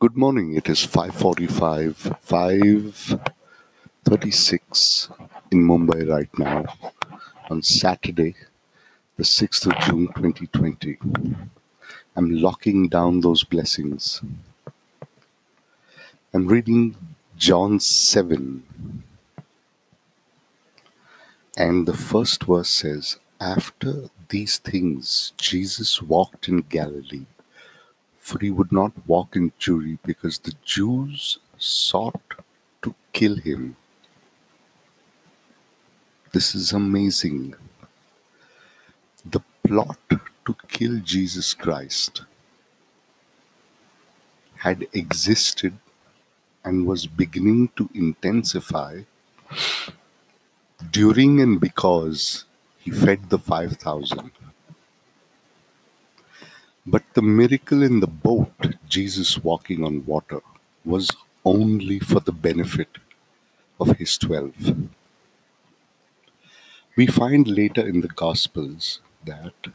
Good morning. It is 5:45, 5:36 in Mumbai right now on Saturday, the 6th of June 2020. I'm locking down those blessings. I'm reading John 7 and the first verse says, After these things Jesus walked in Galilee for he would not walk in Jewry because the Jews sought to kill him. This is amazing. The plot to kill Jesus Christ had existed and was beginning to intensify during and because he fed the 5,000. But the miracle in the boat, Jesus walking on water, was only for the benefit of his twelve. We find later in the Gospels that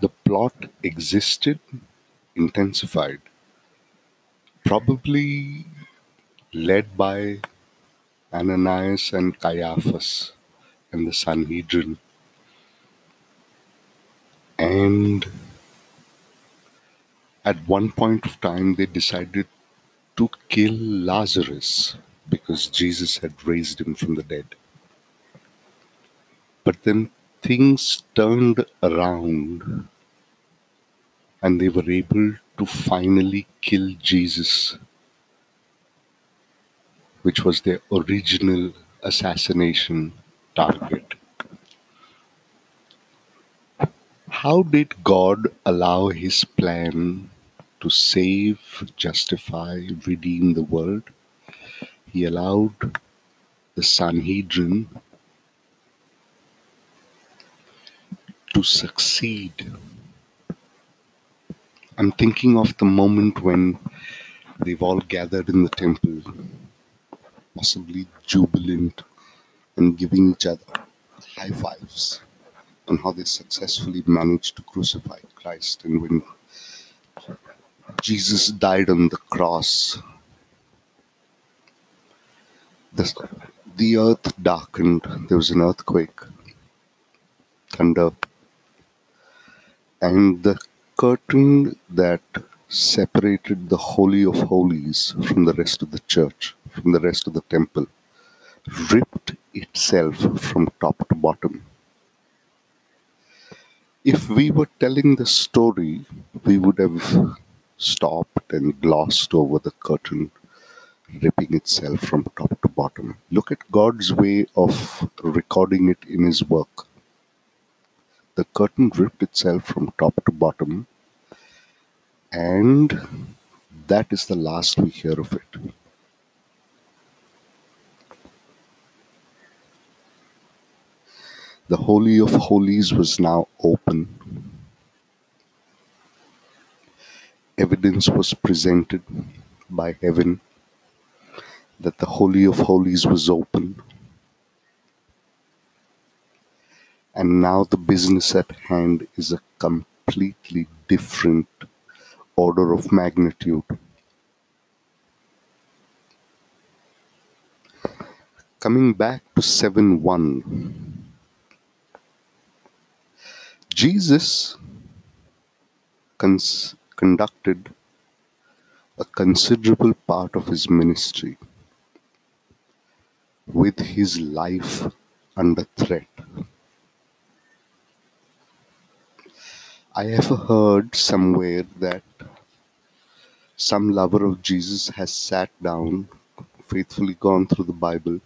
the plot existed, intensified, probably led by Ananias and Caiaphas and the Sanhedrin. And at one point of time, they decided to kill Lazarus because Jesus had raised him from the dead. But then things turned around and they were able to finally kill Jesus, which was their original assassination target. How did God allow his plan to save, justify, redeem the world. He allowed the Sanhedrin to succeed. I'm thinking of the moment when they've all gathered in the temple, possibly jubilant and giving each other high fives on how they successfully managed to crucify Christ and when Jesus died on the cross. The, the earth darkened, there was an earthquake, thunder, and the curtain that separated the Holy of Holies from the rest of the church, from the rest of the temple, ripped itself from top to bottom. If we were telling the story, we would have stopped and glossed over the curtain, ripping itself from top to bottom. Look at God's way of recording it in His work. The curtain ripped itself from top to bottom, and that is the last we hear of it. The Holy of Holies was now open evidence was presented by heaven that the Holy of Holies was open. And now the business at hand is a completely different order of magnitude. Coming back to 7 1, Jesus cons- conducted a considerable part of his ministry with his life under threat. I have heard somewhere that some lover of Jesus has sat down, faithfully gone through the Bible,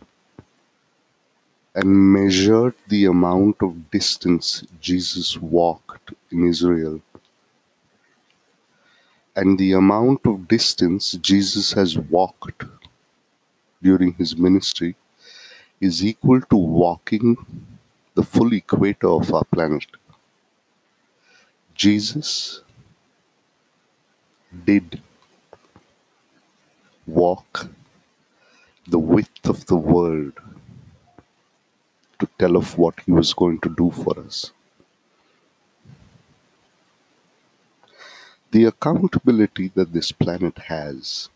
and measured the amount of distance Jesus walked in Israel and the amount of distance Jesus has walked during his ministry is equal to walking the full equator of our planet. Jesus did walk the width of the world to tell of what he was going to do for us. The accountability that this planet has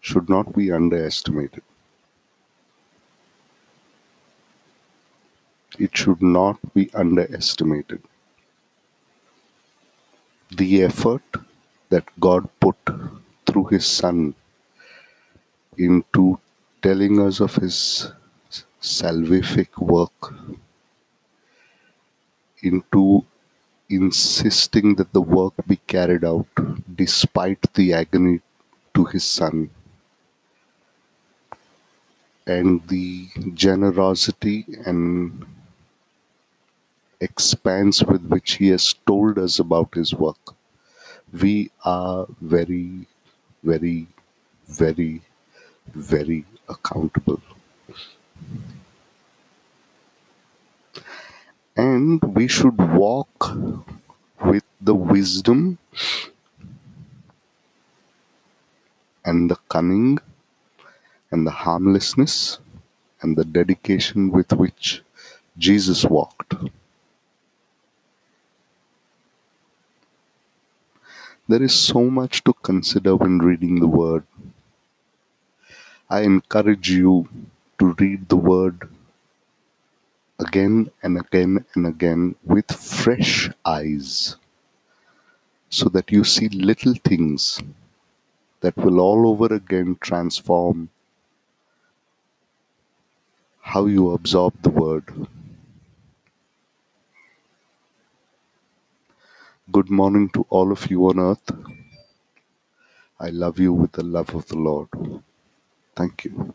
should not be underestimated. It should not be underestimated. The effort that God put through His Son into telling us of His salvific work, into insisting that the work be carried out despite the agony to His Son, and the generosity and expanse with which he has told us about his work. We are very, very, very, very accountable. And we should walk with the wisdom and the cunning and the harmlessness and the dedication with which Jesus walked. There is so much to consider when reading the Word. I encourage you to read the Word again and again and again with fresh eyes so that you see little things that will all over again transform how you absorb the Word. Good morning to all of you on earth. I love you with the love of the Lord. Thank you.